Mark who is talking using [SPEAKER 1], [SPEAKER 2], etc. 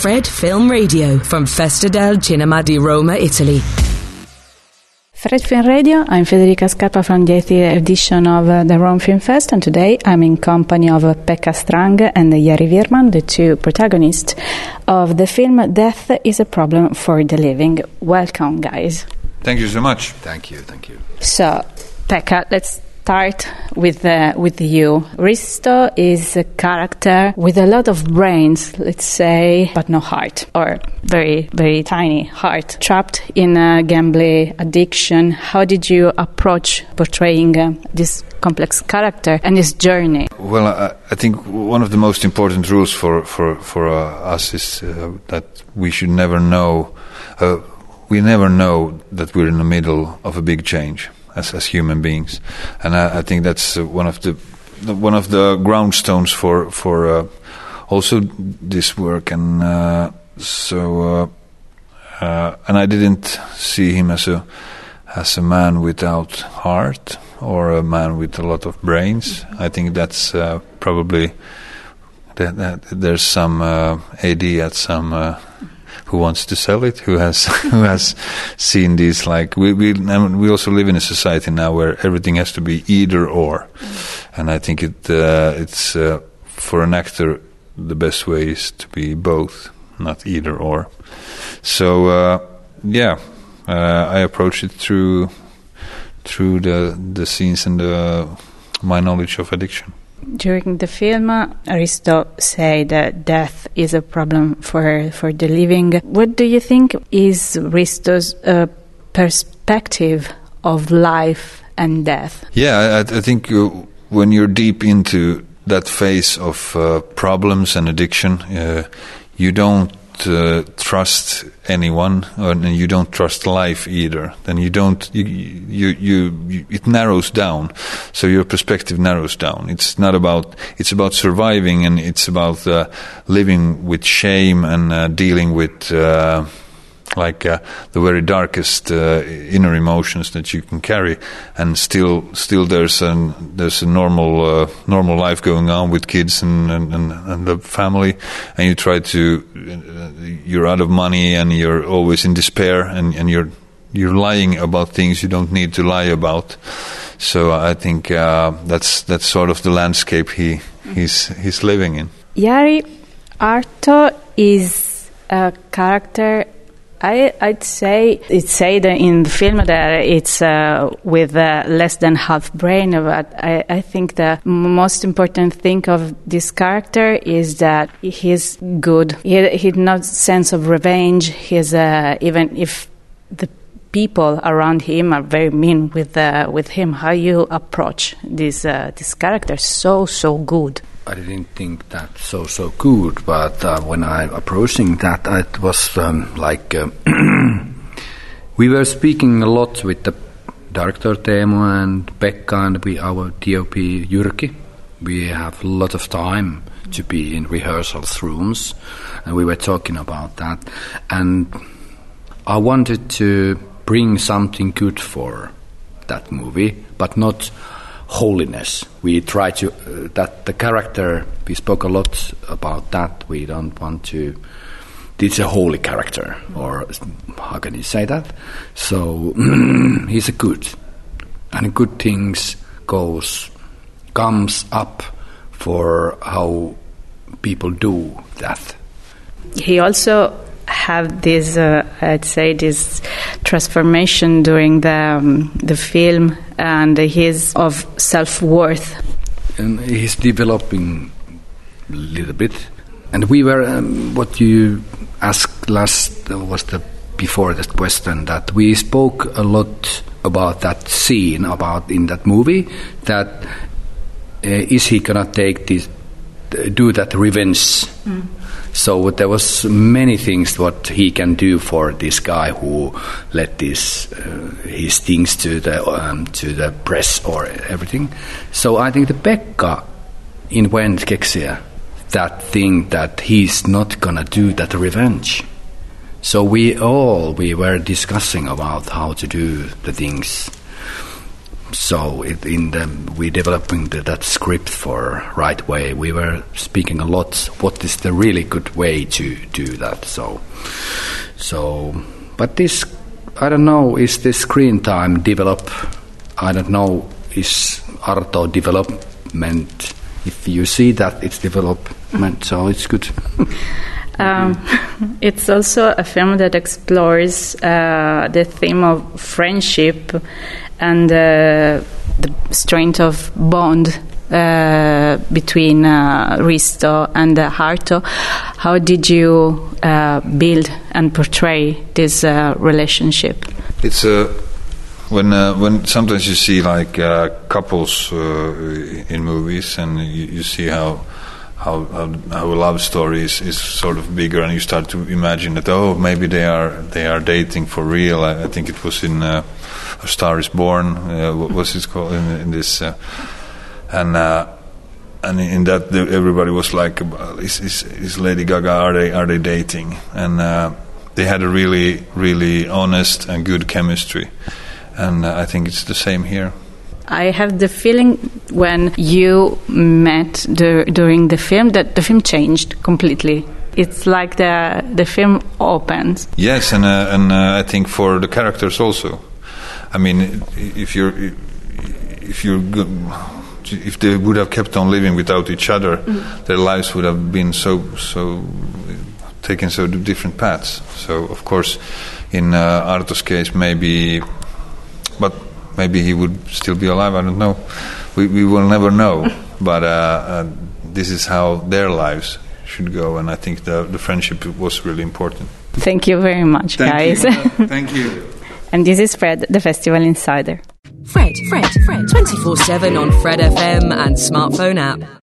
[SPEAKER 1] Fred Film Radio from Festa del Cinema di Roma, Italy.
[SPEAKER 2] Fred Film Radio, I'm Federica Scarpa from the 80th edition of uh, the Rome Film Fest, and today I'm in company of uh, Pekka Strang and Jari Virman, the two protagonists of the film Death is a Problem for the Living. Welcome, guys.
[SPEAKER 3] Thank you so much.
[SPEAKER 4] Thank you, thank you.
[SPEAKER 2] So, Pekka, let's start with uh, with you. Risto is a character with a lot of brains, let's say, but no heart, or very very tiny heart, trapped in a gambling addiction. How did you approach portraying uh, this complex character and his journey?
[SPEAKER 3] Well, I, I think one of the most important rules for for for uh, us is uh, that we should never know. Uh, we never know that we're in the middle of a big change as, as human beings, and I, I think that's uh, one of the, one of the ground stones for for uh, also this work, and uh, so uh, uh, and I didn't see him as a as a man without heart or a man with a lot of brains. I think that's uh, probably that, that there's some AD at some who wants to sell it, who has who has seen these like we we and we also live in a society now where everything has to be either or, and I think it uh, it's uh, for an actor the best way is to be both, not either or. So uh, yeah, uh, I approach it through through the the scenes and the, my knowledge of addiction.
[SPEAKER 2] During the film, Aristo said that death is a problem for, for the living. What do you think is Aristo's uh, perspective of life and death?
[SPEAKER 3] Yeah, I, I think uh, when you're deep into that phase of uh, problems and addiction, uh, you don't uh, trust anyone, and you don't trust life either. Then you don't. You, you, you, you, It narrows down, so your perspective narrows down. It's not about. It's about surviving, and it's about uh, living with shame and uh, dealing with uh, like uh, the very darkest uh, inner emotions that you can carry, and still, still there's a there's a normal uh, normal life going on with kids and, and, and, the family, and you try to uh, you're out of money and you're always in despair and, and you're you're lying about things you don't need to lie about. So I think uh, that's that's sort of the landscape he he's he's living in.
[SPEAKER 2] Jari Arto is a character I, would say it's said in the film that it's uh, with uh, less than half brain, but I, I, think the most important thing of this character is that he's good. He, he no sense of revenge. He's uh, even if the people around him are very mean with uh, with him. How you approach this uh, this character? So so good.
[SPEAKER 4] I didn't think that so so good, but uh, when I approaching that, it was um, like uh, we were speaking a lot with the director Teemu and Pekka and we our DOP Jyrki. We have a lot of time to be in rehearsals rooms, and we were talking about that. And I wanted to bring something good for that movie, but not holiness. We try to uh, that the character. We spoke a lot about that. We don't want to. It's a holy character, or how can you say that? So he's a good, and good things goes comes up for how people do that.
[SPEAKER 2] He also have this, uh, I'd say, this transformation during the um, the film, and his of self worth.
[SPEAKER 4] And he's developing a little bit. And we were um, what you asked last was the before that question that we spoke a lot about that scene about in that movie that uh, is he gonna take this do that revenge mm so there was many things what he can do for this guy who let this uh, his things to the um, to the press or everything. So I think the Pekka invent keksiä that thing that he's not gonna do that revenge. So we all we were discussing about how to do the things so it, in the, we developing the, that script for right way. We were speaking a lot. What is the really good way to do that? So, so, but this, I don't know. Is the screen time develop? I don't know. Is Arto development? If you see that it's development, so it's good.
[SPEAKER 2] Um, it's also a film that explores uh, the theme of friendship and uh, the strength of bond uh, between uh, Risto and uh, Arto. How did you uh, build and portray this uh, relationship?
[SPEAKER 3] It's a when uh, when sometimes you see like couples in movies and you, you see how how, how a love story is, is sort of bigger and you start to imagine that oh maybe they are they are dating for real I, I think it was in A Star Is Born uh, what was it called in, in this uh, and uh, and in that the, everybody was like is, is, is Lady Gaga are they are they dating and uh, they had a really really honest and good chemistry and uh, I think it's the same here.
[SPEAKER 2] I have the feeling when you met the, during the film that the film changed completely. It's like the the film opens.
[SPEAKER 3] Yes, and uh, and uh, I think for the characters also. I mean, if you're if you're if they would have kept on living without each other, their lives would have been so so taken so different paths. So of course, in uh, Arto's case, maybe, but maybe he would still be alive. I don't know. We we will never know. But uh, uh, this is how their lives should go, and I think the the friendship was really important.
[SPEAKER 2] Thank you very much, guys.
[SPEAKER 3] Thank you.
[SPEAKER 2] and this is Fred, the Festival Insider.
[SPEAKER 1] Fred, Fred, Fred. 24 7 on Fred FM and smartphone app.